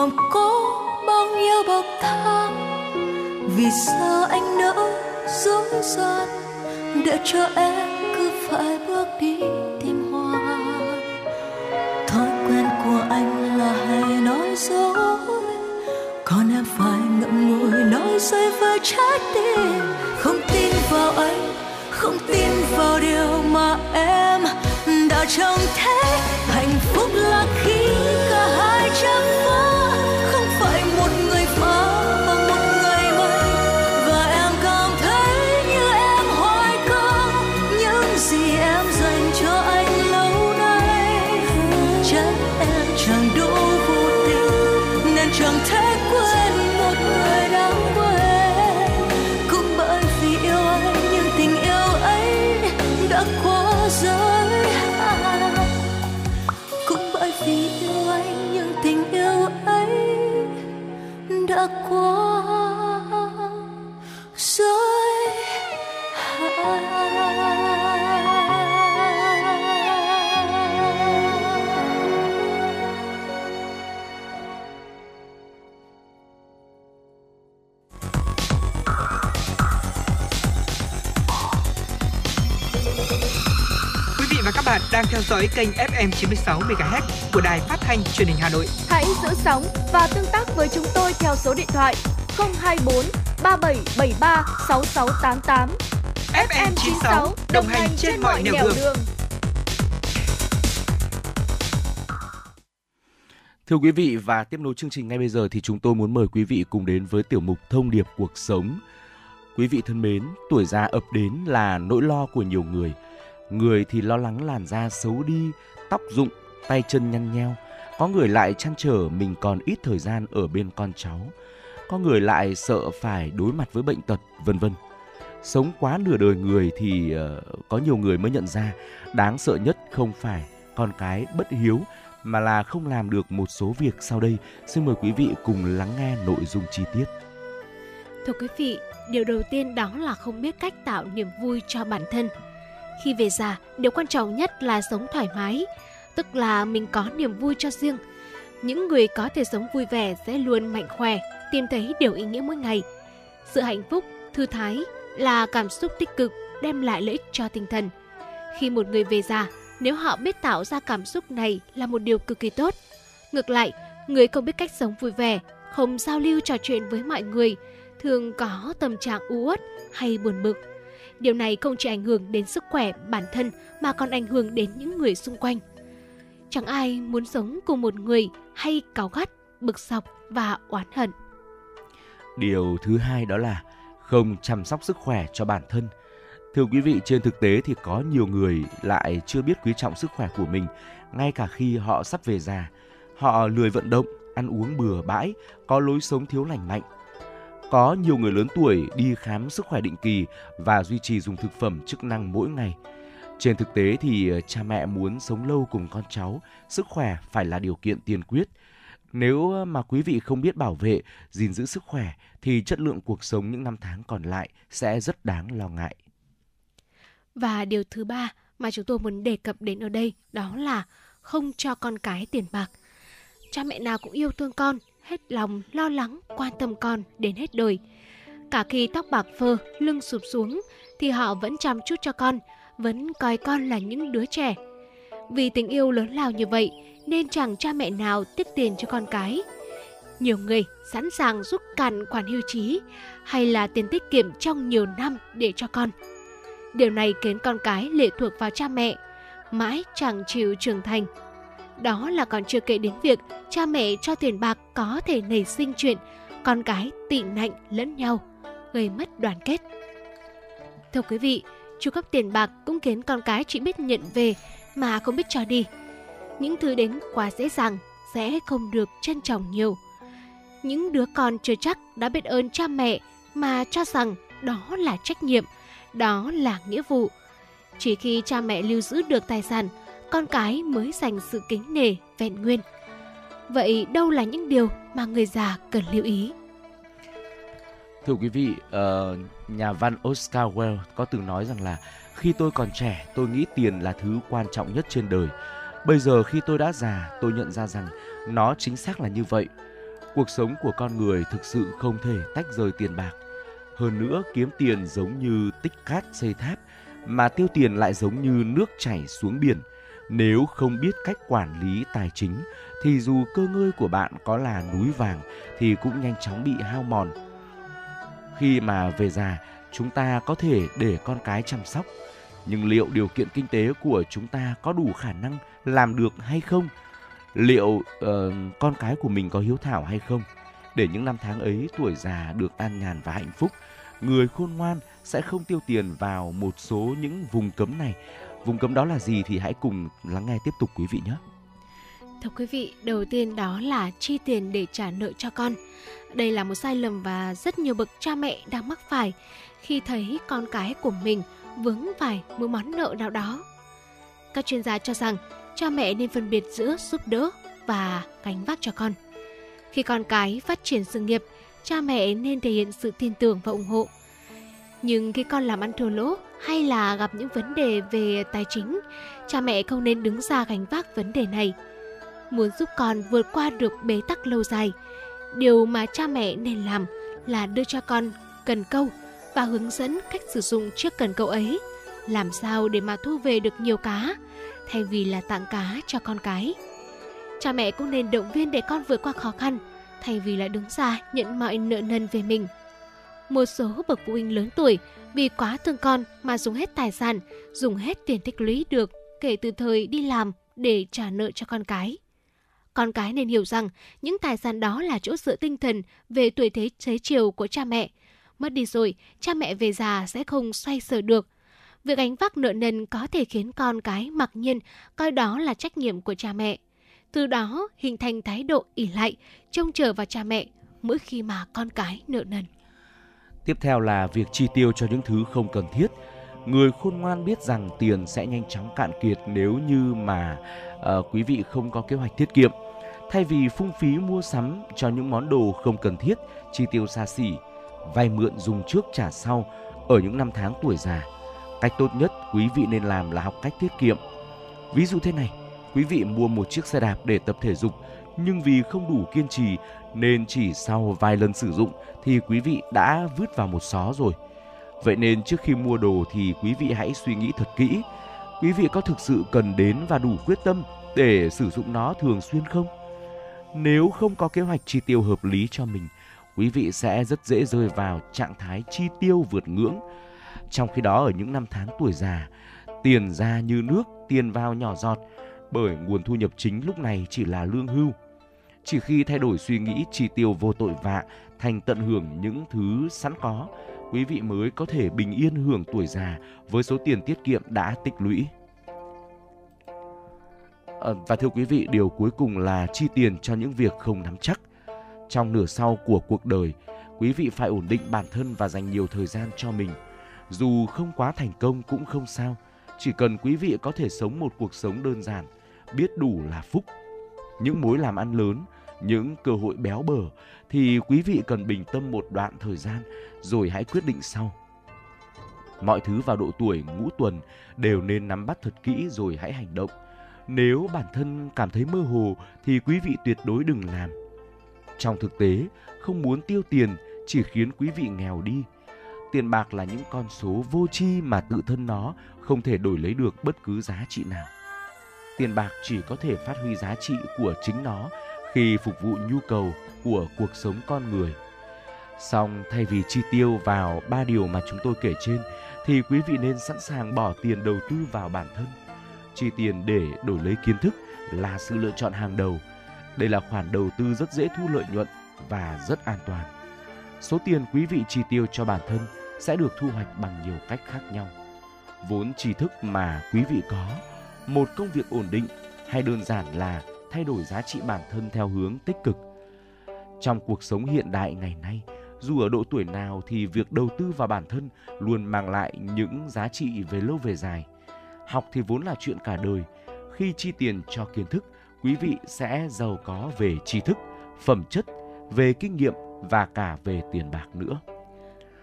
Gồm có bao nhiêu bậc thang. Vì sao anh nỡ dối gian để cho em cứ phải bước đi tìm hoa thói quen của anh là hay nói dối, còn em phải ngậm ngùi nói dối với trái tim. Không tin vào anh, không tin vào điều mà em đã trông thấy. Đang theo dõi kênh FM 96 MHz của đài phát thanh truyền hình Hà Nội. Hãy giữ sóng và tương tác với chúng tôi theo số điện thoại 024 3773 6688. FM 96 đồng hành trên mọi nẻo đường. Thưa quý vị và tiếp nối chương trình ngay bây giờ thì chúng tôi muốn mời quý vị cùng đến với tiểu mục Thông điệp cuộc sống. Quý vị thân mến, tuổi già ập đến là nỗi lo của nhiều người. Người thì lo lắng làn da xấu đi, tóc rụng, tay chân nhăn nheo. Có người lại chăn trở mình còn ít thời gian ở bên con cháu. Có người lại sợ phải đối mặt với bệnh tật, vân vân. Sống quá nửa đời người thì uh, có nhiều người mới nhận ra đáng sợ nhất không phải con cái bất hiếu mà là không làm được một số việc sau đây. Xin mời quý vị cùng lắng nghe nội dung chi tiết. Thưa quý vị, điều đầu tiên đó là không biết cách tạo niềm vui cho bản thân. Khi về già, điều quan trọng nhất là sống thoải mái, tức là mình có niềm vui cho riêng. Những người có thể sống vui vẻ sẽ luôn mạnh khỏe, tìm thấy điều ý nghĩa mỗi ngày. Sự hạnh phúc, thư thái là cảm xúc tích cực đem lại lợi ích cho tinh thần. Khi một người về già, nếu họ biết tạo ra cảm xúc này là một điều cực kỳ tốt. Ngược lại, người không biết cách sống vui vẻ, không giao lưu trò chuyện với mọi người, thường có tâm trạng u uất hay buồn bực. Điều này không chỉ ảnh hưởng đến sức khỏe bản thân mà còn ảnh hưởng đến những người xung quanh. Chẳng ai muốn sống cùng một người hay cáu gắt, bực dọc và oán hận. Điều thứ hai đó là không chăm sóc sức khỏe cho bản thân. Thưa quý vị, trên thực tế thì có nhiều người lại chưa biết quý trọng sức khỏe của mình, ngay cả khi họ sắp về già. Họ lười vận động, ăn uống bừa bãi, có lối sống thiếu lành mạnh. Có nhiều người lớn tuổi đi khám sức khỏe định kỳ và duy trì dùng thực phẩm chức năng mỗi ngày. Trên thực tế thì ờ, cha mẹ muốn sống lâu cùng con cháu, sức khỏe phải là điều kiện tiên quyết. Nếu ờ, mà quý vị không biết bảo vệ, gìn giữ sức khỏe thì chất lượng cuộc sống những năm tháng còn lại sẽ rất đáng lo ngại. Và điều thứ ba mà chúng tôi muốn đề cập đến ở đây đó là không cho con cái tiền bạc. Cha mẹ nào cũng yêu thương con, hết lòng lo lắng, quan tâm con đến hết đời. Cả khi tóc bạc phơ, lưng sụp xuống thì họ vẫn chăm chút cho con, vẫn coi con là những đứa trẻ. Vì tình yêu lớn lao như vậy nên chẳng cha mẹ nào tiếc tiền cho con cái. Nhiều người sẵn sàng rút cạn khoản hưu trí hay là tiền tiết kiệm trong nhiều năm để cho con. Điều này khiến con cái lệ thuộc vào cha mẹ, mãi chẳng chịu trưởng thành. Đó là còn chưa kể đến việc cha mẹ cho tiền bạc có thể nảy sinh chuyện con cái tị nạnh lẫn nhau, gây mất đoàn kết. Thưa quý vị, chu cấp tiền bạc cũng khiến con cái chỉ biết nhận về mà không biết cho đi. Những thứ đến quá dễ dàng sẽ không được trân trọng nhiều. Những đứa con chưa chắc đã biết ơn cha mẹ mà cho rằng đó là trách nhiệm, đó là nghĩa vụ. Chỉ khi cha mẹ lưu giữ được tài sản, con cái mới dành sự kính nể vẹn nguyên. Vậy đâu là những điều mà người già cần lưu ý? Thưa quý vị, uh, nhà văn Oscar Wilde có từng nói rằng là khi tôi còn trẻ, tôi nghĩ tiền là thứ quan trọng nhất trên đời. Bây giờ khi tôi đã già, tôi nhận ra rằng nó chính xác là như vậy. Cuộc sống của con người thực sự không thể tách rời tiền bạc. Hơn nữa, kiếm tiền giống như tích cát xây tháp, mà tiêu tiền lại giống như nước chảy xuống biển. Nếu không biết cách quản lý tài chính, thì dù cơ ngơi của bạn có là núi vàng thì cũng nhanh chóng bị hao mòn. Khi mà về già, chúng ta có thể để con cái chăm sóc, nhưng liệu điều kiện kinh tế của chúng ta có đủ khả năng làm được hay không? Liệu uh, con cái của mình có hiếu thảo hay không? Để những năm tháng ấy tuổi già được an nhàn và hạnh phúc, người khôn ngoan sẽ không tiêu tiền vào một số những vùng cấm này. Vùng cấm đó là gì thì hãy cùng lắng nghe tiếp tục quý vị nhé. Thưa quý vị, đầu tiên đó là chi tiền để trả nợ cho con. Đây là một sai lầm và rất nhiều bậc cha mẹ đang mắc phải khi thấy con cái của mình vướng phải một món nợ nào đó. Các chuyên gia cho rằng cha mẹ nên phân biệt giữa giúp đỡ và gánh vác cho con. Khi con cái phát triển sự nghiệp, cha mẹ nên thể hiện sự tin tưởng và ủng hộ. Nhưng khi con làm ăn thua lỗ hay là gặp những vấn đề về tài chính, cha mẹ không nên đứng ra gánh vác vấn đề này. Muốn giúp con vượt qua được bế tắc lâu dài, điều mà cha mẹ nên làm là đưa cho con cần câu và hướng dẫn cách sử dụng chiếc cần câu ấy, làm sao để mà thu về được nhiều cá, thay vì là tặng cá cho con cái. Cha mẹ cũng nên động viên để con vượt qua khó khăn, thay vì là đứng ra nhận mọi nợ nần về mình. Một số bậc phụ huynh lớn tuổi vì quá thương con mà dùng hết tài sản, dùng hết tiền tích lũy được kể từ thời đi làm để trả nợ cho con cái. Con cái nên hiểu rằng những tài sản đó là chỗ dựa tinh thần về tuổi thế chế chiều của cha mẹ. Mất đi rồi, cha mẹ về già sẽ không xoay sở được. Việc gánh vác nợ nần có thể khiến con cái mặc nhiên coi đó là trách nhiệm của cha mẹ. Từ đó hình thành thái độ ỉ lại, trông chờ vào cha mẹ mỗi khi mà con cái nợ nần. Tiếp theo là việc chi tiêu cho những thứ không cần thiết. Người khôn ngoan biết rằng tiền sẽ nhanh chóng cạn kiệt nếu như mà uh, quý vị không có kế hoạch tiết kiệm. Thay vì phung phí mua sắm cho những món đồ không cần thiết, chi tiêu xa xỉ, vay mượn dùng trước trả sau ở những năm tháng tuổi già, cách tốt nhất quý vị nên làm là học cách tiết kiệm. Ví dụ thế này, quý vị mua một chiếc xe đạp để tập thể dục nhưng vì không đủ kiên trì nên chỉ sau vài lần sử dụng thì quý vị đã vứt vào một xó rồi. Vậy nên trước khi mua đồ thì quý vị hãy suy nghĩ thật kỹ. Quý vị có thực sự cần đến và đủ quyết tâm để sử dụng nó thường xuyên không? Nếu không có kế hoạch chi tiêu hợp lý cho mình, quý vị sẽ rất dễ rơi vào trạng thái chi tiêu vượt ngưỡng. Trong khi đó ở những năm tháng tuổi già, tiền ra như nước, tiền vào nhỏ giọt, bởi nguồn thu nhập chính lúc này chỉ là lương hưu. Chỉ khi thay đổi suy nghĩ chi tiêu vô tội vạ thành tận hưởng những thứ sẵn có, quý vị mới có thể bình yên hưởng tuổi già với số tiền tiết kiệm đã tích lũy. À, và thưa quý vị, điều cuối cùng là chi tiền cho những việc không nắm chắc. Trong nửa sau của cuộc đời, quý vị phải ổn định bản thân và dành nhiều thời gian cho mình. Dù không quá thành công cũng không sao, chỉ cần quý vị có thể sống một cuộc sống đơn giản, biết đủ là phúc. Những mối làm ăn lớn, những cơ hội béo bở thì quý vị cần bình tâm một đoạn thời gian rồi hãy quyết định sau. Mọi thứ vào độ tuổi ngũ tuần đều nên nắm bắt thật kỹ rồi hãy hành động. Nếu bản thân cảm thấy mơ hồ thì quý vị tuyệt đối đừng làm. Trong thực tế, không muốn tiêu tiền chỉ khiến quý vị nghèo đi. Tiền bạc là những con số vô tri mà tự thân nó không thể đổi lấy được bất cứ giá trị nào. Tiền bạc chỉ có thể phát huy giá trị của chính nó khi phục vụ nhu cầu của cuộc sống con người. Song thay vì chi tiêu vào ba điều mà chúng tôi kể trên thì quý vị nên sẵn sàng bỏ tiền đầu tư vào bản thân. Chi tiền để đổi lấy kiến thức là sự lựa chọn hàng đầu. Đây là khoản đầu tư rất dễ thu lợi nhuận và rất an toàn. Số tiền quý vị chi tiêu cho bản thân sẽ được thu hoạch bằng nhiều cách khác nhau. Vốn tri thức mà quý vị có, một công việc ổn định hay đơn giản là thay đổi giá trị bản thân theo hướng tích cực. Trong cuộc sống hiện đại ngày nay, dù ở độ tuổi nào thì việc đầu tư vào bản thân luôn mang lại những giá trị về lâu về dài. Học thì vốn là chuyện cả đời. Khi chi tiền cho kiến thức, quý vị sẽ giàu có về tri thức, phẩm chất, về kinh nghiệm và cả về tiền bạc nữa.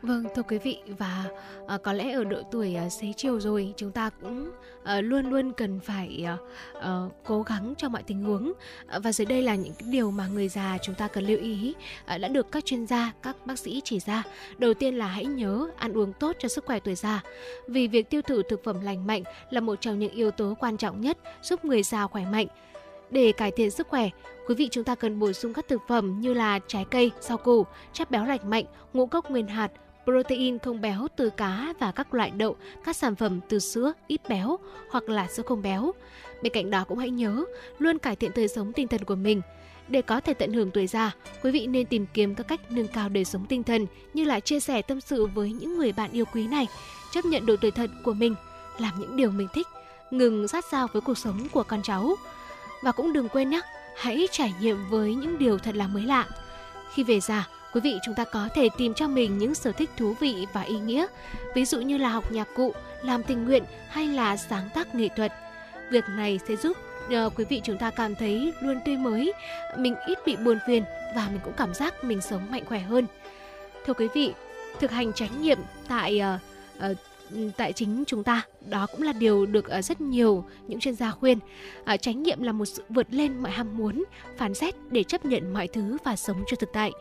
Vâng, thưa quý vị và à, có lẽ ở độ tuổi à, xế chiều rồi chúng ta cũng à, luôn luôn cần phải à, à, cố gắng trong mọi tình huống à, và dưới đây là những điều mà người già chúng ta cần lưu ý à, đã được các chuyên gia, các bác sĩ chỉ ra. Đầu tiên là hãy nhớ ăn uống tốt cho sức khỏe tuổi già vì việc tiêu thụ thực phẩm lành mạnh là một trong những yếu tố quan trọng nhất giúp người già khỏe mạnh. Để cải thiện sức khỏe, quý vị chúng ta cần bổ sung các thực phẩm như là trái cây, rau củ, chất béo lành mạnh, ngũ cốc nguyên hạt, protein không béo từ cá và các loại đậu, các sản phẩm từ sữa ít béo hoặc là sữa không béo. Bên cạnh đó cũng hãy nhớ luôn cải thiện đời sống tinh thần của mình. Để có thể tận hưởng tuổi già, quý vị nên tìm kiếm các cách nâng cao đời sống tinh thần như là chia sẻ tâm sự với những người bạn yêu quý này, chấp nhận độ tuổi thật của mình, làm những điều mình thích, ngừng sát sao với cuộc sống của con cháu. Và cũng đừng quên nhé, hãy trải nghiệm với những điều thật là mới lạ. Khi về già, quý vị chúng ta có thể tìm cho mình những sở thích thú vị và ý nghĩa, ví dụ như là học nhạc cụ, làm tình nguyện hay là sáng tác nghệ thuật. Việc này sẽ giúp uh, quý vị chúng ta cảm thấy luôn tươi mới, mình ít bị buồn phiền và mình cũng cảm giác mình sống mạnh khỏe hơn. Thưa quý vị, thực hành chánh niệm tại uh, uh, tại chính chúng ta đó cũng là điều được rất nhiều những chuyên gia khuyên tránh nghiệm là một sự vượt lên mọi ham muốn phán xét để chấp nhận mọi thứ và sống cho thực tại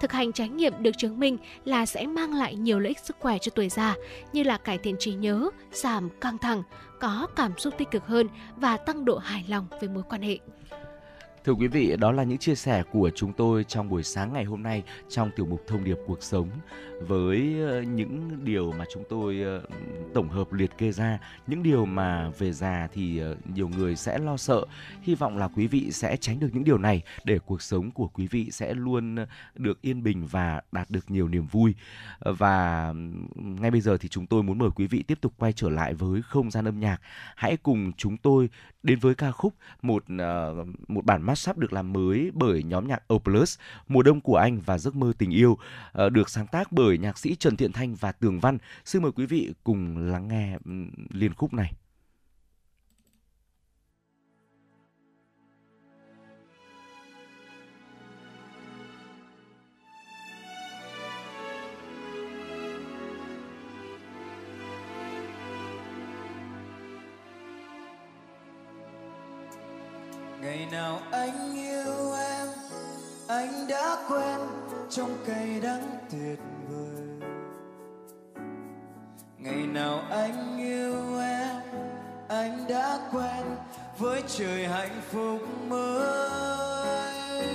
thực hành trải nghiệm được chứng minh là sẽ mang lại nhiều lợi ích sức khỏe cho tuổi già như là cải thiện trí nhớ, giảm căng thẳng, có cảm xúc tích cực hơn và tăng độ hài lòng với mối quan hệ. Thưa quý vị, đó là những chia sẻ của chúng tôi trong buổi sáng ngày hôm nay trong tiểu mục Thông điệp cuộc sống với ờ, những điều mà chúng tôi ờ, tổng hợp liệt kê ra, những điều mà về già thì ờ, nhiều người sẽ lo sợ. Hy vọng là quý vị sẽ tránh được những điều này để cuộc sống của quý vị sẽ luôn được yên bình và đạt được nhiều niềm vui. Và ngay bây giờ thì chúng tôi muốn mời quý vị tiếp tục quay trở lại với không gian âm nhạc. Hãy cùng chúng tôi đến với ca khúc một một bản mashup được làm mới bởi nhóm nhạc O Plus, Mùa đông của anh và giấc mơ tình yêu ờ, được sáng tác bởi bởi nhạc sĩ Trần Thiện Thanh và Tường Văn. Xin mời quý vị cùng lắng nghe liên khúc này. Ngày nào anh yêu em, anh đã quen trong cay đắng tuyệt vời. Ngày nào anh yêu em, anh đã quen với trời hạnh phúc mới.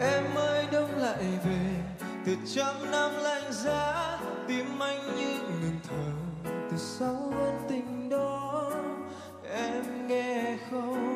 Em ơi, đông lại về, từ trăm năm lạnh giá, tim anh như ngừng thở, từ sau ân tình đó em nghe không?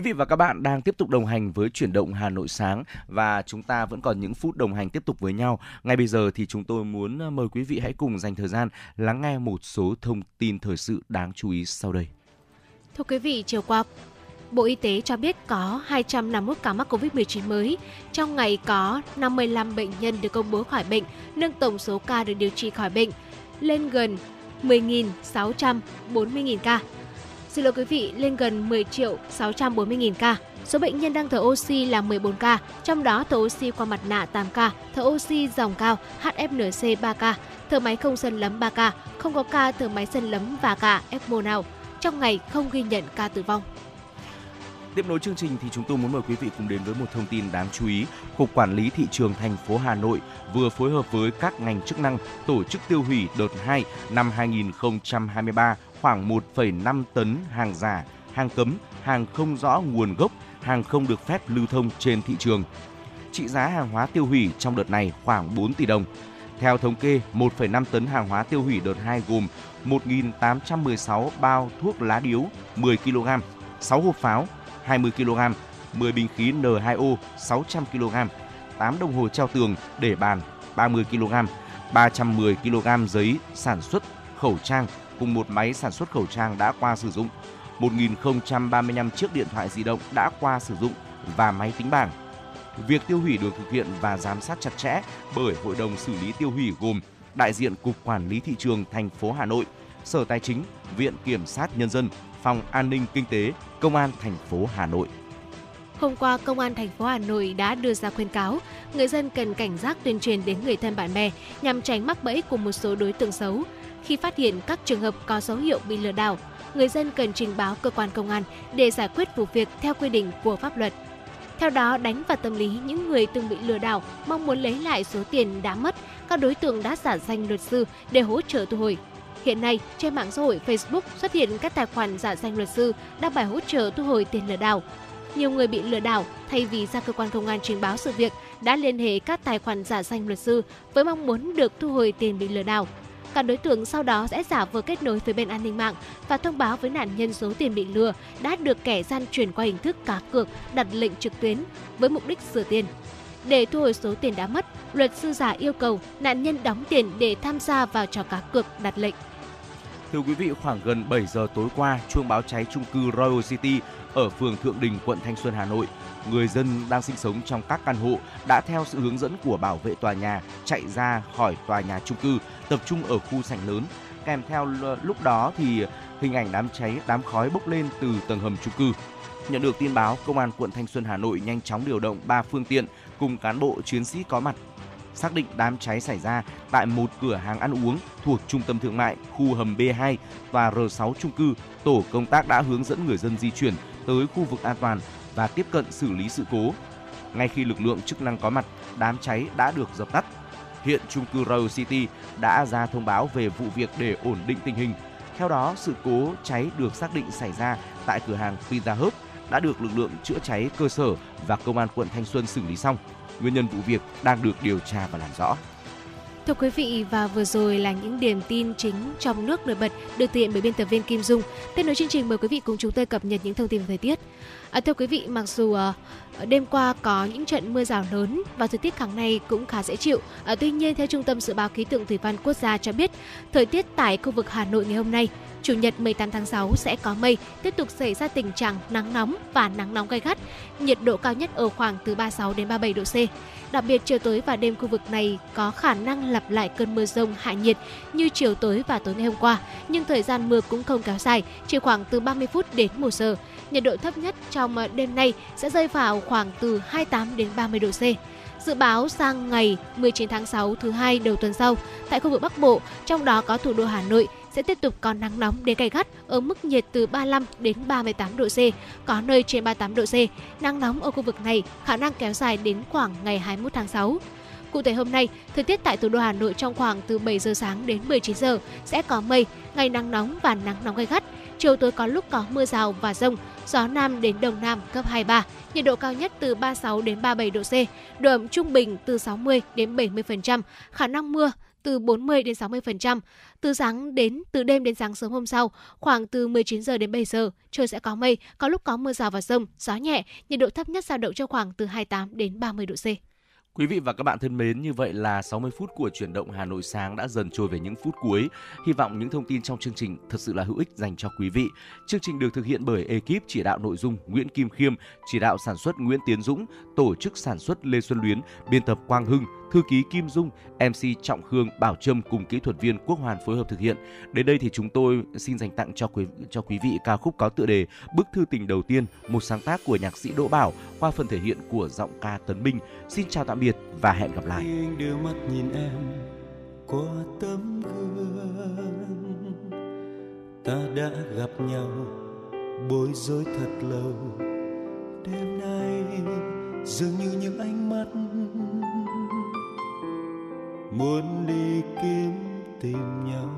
Quý vị và các bạn đang tiếp tục đồng hành với chuyển động Hà Nội sáng và chúng ta vẫn còn những phút đồng hành tiếp tục với nhau. Ngay bây giờ thì chúng tôi muốn ờ, mời quý vị hãy cùng dành thời gian lắng nghe một số thông tin thời sự đáng chú ý sau đây. Thưa quý vị, chiều qua, Bộ Y tế cho biết có 251 ca mắc COVID-19 mới. Trong ngày có 55 bệnh nhân được công bố khỏi bệnh, nâng tổng số ca được điều trị khỏi bệnh lên gần 10.640.000 ca. Xin lỗi quý vị, lên gần 10 triệu 640.000 ca. Số bệnh nhân đang thở oxy là 14 ca, trong đó thở oxy qua mặt nạ 8 ca, thở oxy dòng cao HFNC 3 ca, thở máy không xâm lấn 3 ca, không có ca thở máy xâm lấn và cả ECMO nào. Trong ngày không ghi nhận ca tử vong. Tiếp nối chương trình thì chúng tôi muốn mời quý vị cùng đến với một thông tin đáng chú ý. Cục Quản lý thị trường thành phố Hà Nội vừa phối hợp với các ngành chức năng tổ chức tiêu hủy đợt 2 năm 2023 khoảng 1,5 tấn hàng giả, hàng cấm, hàng không rõ nguồn gốc, hàng không được phép lưu thông trên thị trường. Trị giá hàng hóa tiêu hủy trong đợt này khoảng 4 tỷ đồng. Theo thống kê, 1,5 tấn hàng hóa tiêu hủy đợt 2 gồm 1.816 bao thuốc lá điếu 10 kg, 6 hộp pháo 20 kg, 10 bình khí N2O 600 kg, 8 đồng hồ treo tường để bàn 30 kg, 310 kg giấy sản xuất khẩu trang cùng một máy sản xuất khẩu trang đã qua sử dụng, 1.035 chiếc điện thoại di động đã qua sử dụng và máy tính bảng. Việc tiêu hủy được thực hiện và giám sát chặt chẽ bởi Hội đồng xử lý tiêu hủy gồm đại diện Cục Quản lý Thị trường thành phố Hà Nội, Sở Tài chính, Viện Kiểm sát Nhân dân, Phòng An ninh Kinh tế, Công an thành phố Hà Nội. Hôm qua, Công an thành phố Hà Nội đã đưa ra khuyên cáo người dân cần cảnh giác tuyên truyền đến người thân bạn bè nhằm tránh mắc bẫy của một số đối tượng xấu. Khi phát hiện các trường hợp có dấu hiệu bị lừa đảo, người dân cần trình báo cơ quan công an để giải quyết vụ việc theo quy định của pháp luật. Theo đó, đánh vào tâm lý những người từng bị lừa đảo mong muốn lấy lại số tiền đã mất, các đối tượng đã giả danh luật sư để hỗ trợ thu hồi. Hiện nay, trên mạng xã hội Facebook xuất hiện các tài khoản giả danh luật sư đăng bài hỗ trợ thu hồi tiền lừa đảo. Nhiều người bị lừa đảo thay vì ra cơ quan công an trình báo sự việc đã liên hệ các tài khoản giả danh luật sư với mong muốn được thu hồi tiền bị lừa đảo. Các đối tượng sau đó sẽ giả vờ kết nối với bên an ninh mạng và thông báo với nạn nhân số tiền bị lừa đã được kẻ gian chuyển qua hình thức cá cược đặt lệnh trực tuyến với mục đích sửa tiền. Để thu hồi số tiền đã mất, luật sư giả yêu cầu nạn nhân đóng tiền để tham gia vào trò cá cược đặt lệnh. Thưa quý vị, khoảng gần 7 giờ tối qua, chuông báo cháy trung cư Royal City ở phường Thượng Đình, quận Thanh Xuân, Hà Nội. Người dân đang sinh sống trong các căn hộ đã theo sự hướng dẫn của bảo vệ tòa nhà chạy ra khỏi tòa nhà trung cư, tập trung ở khu sảnh lớn. Kèm theo lúc đó thì hình ảnh đám cháy, đám khói bốc lên từ tầng hầm trung cư. Nhận được tin báo, Công an quận Thanh Xuân Hà Nội nhanh chóng điều động 3 phương tiện cùng cán bộ chiến sĩ có mặt xác định đám cháy xảy ra tại một cửa hàng ăn uống thuộc trung tâm thương mại khu hầm B2 và R6 trung cư. Tổ công tác đã hướng dẫn người dân di chuyển tới khu vực an toàn và tiếp cận xử lý sự cố. Ngay khi lực lượng chức năng có mặt, đám cháy đã được dập tắt. Hiện trung cư Royal City đã ra thông báo về vụ việc để ổn định tình hình. Theo đó, sự cố cháy được xác định xảy ra tại cửa hàng Pizza Hut đã được lực lượng chữa cháy cơ sở và công an quận Thanh Xuân xử lý xong. Nguyên nhân vụ việc đang được điều tra và làm rõ. Thưa quý vị, và vừa rồi là những điểm tin chính trong nước nổi bật được thực hiện bởi biên tập viên Kim Dung. Tiếp nối chương trình, mời quý vị cùng chúng tôi cập nhật những thông tin về thời tiết. À, thưa quý vị, mặc dù à, đêm qua có những trận mưa rào lớn và thời tiết tháng này cũng khá dễ chịu. À, tuy nhiên, theo Trung tâm Dự báo Khí tượng Thủy văn Quốc gia cho biết, thời tiết tại khu vực Hà Nội ngày hôm nay Chủ nhật 18 tháng 6 sẽ có mây, tiếp tục xảy ra tình trạng nắng nóng và nắng nóng gay gắt. Nhiệt độ cao nhất ở khoảng từ 36 đến 37 độ C. Đặc biệt chiều tối và đêm khu vực này có khả năng lặp lại cơn mưa rông hạ nhiệt như chiều tối và tối ngày hôm qua, nhưng thời gian mưa cũng không kéo dài, chỉ khoảng từ 30 phút đến 1 giờ. Nhiệt độ thấp nhất trong ờ, đêm nay sẽ rơi vào khoảng từ 28 đến 30 độ C. Dự báo sang ngày 19 tháng 6 thứ hai đầu tuần sau, tại khu vực Bắc Bộ, trong đó có thủ đô Hà Nội, sẽ tiếp tục có nắng nóng đến gay gắt ở mức nhiệt từ 35 đến 38 độ C, có nơi trên 38 độ C. Nắng nóng ở khu vực này khả năng kéo dài đến khoảng ngày 21 tháng 6. Cụ thể hôm nay, thời tiết tại thủ đô Hà Nội trong khoảng từ 7 giờ sáng đến 19 giờ sẽ có mây, ngày nắng nóng và nắng nóng gay gắt. Chiều tối có lúc có mưa rào và rông, gió nam đến đông nam cấp 23, nhiệt độ cao nhất từ 36 đến 37 độ C, độ ẩm trung bình từ 60 đến 70%, khả năng mưa từ 40 đến 60%. Từ sáng đến từ đêm đến sáng sớm hôm sau, khoảng từ 19 giờ đến 7 giờ, trời sẽ có mây, có lúc có mưa rào và rông, gió nhẹ, nhiệt độ thấp nhất dao động trong khoảng từ 28 đến 30 độ C. Quý vị và các bạn thân mến, như vậy là 60 phút của chuyển động Hà Nội sáng đã dần trôi về những phút cuối. Hy vọng những thông tin trong chương trình thật sự là hữu ích dành cho quý vị. Chương trình được thực hiện bởi ekip chỉ đạo nội dung Nguyễn Kim Khiêm, chỉ đạo sản xuất Nguyễn Tiến Dũng, tổ chức sản xuất Lê Xuân Luyến, biên tập Quang Hưng, thư ký Kim Dung, MC Trọng Khương, Bảo Trâm cùng kỹ thuật viên Quốc Hoàn phối hợp thực hiện. Đến đây thì chúng tôi xin dành tặng cho quý cho quý vị ca khúc có tựa đề Bức thư tình đầu tiên, một sáng tác của nhạc sĩ Đỗ Bảo qua phần thể hiện của giọng ca Tấn Minh. Xin chào tạm biệt và hẹn gặp lại. anh đưa mắt nhìn em qua tấm gương ta đã gặp nhau bối rối thật lâu đêm nay dường như những ánh mắt muốn đi kiếm tìm nhau.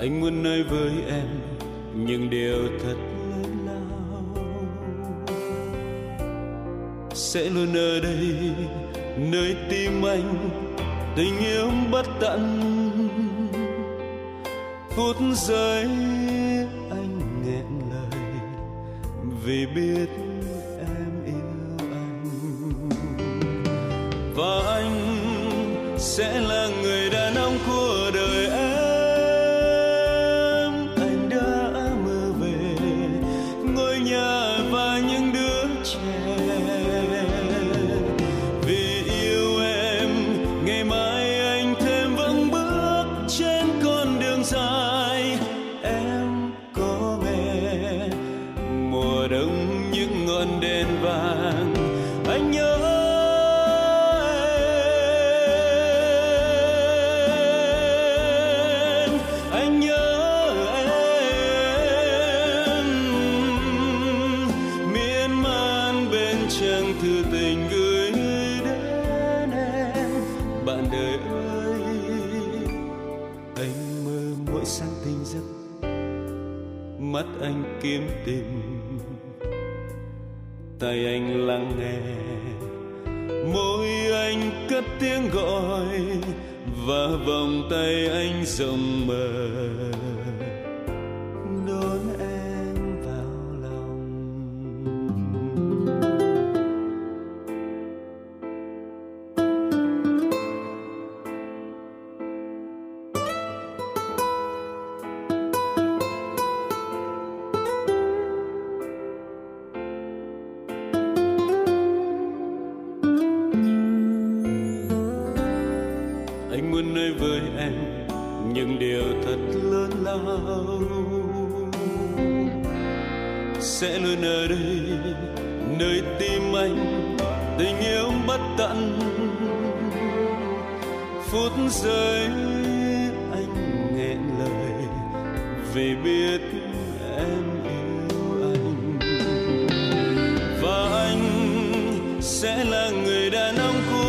Anh muốn nói với em những điều thật lớn lao. Sẽ luôn ở đây, nơi tim anh tình yêu bất tận. Phút giây anh nghẹn lời vì biết và anh sẽ là người là người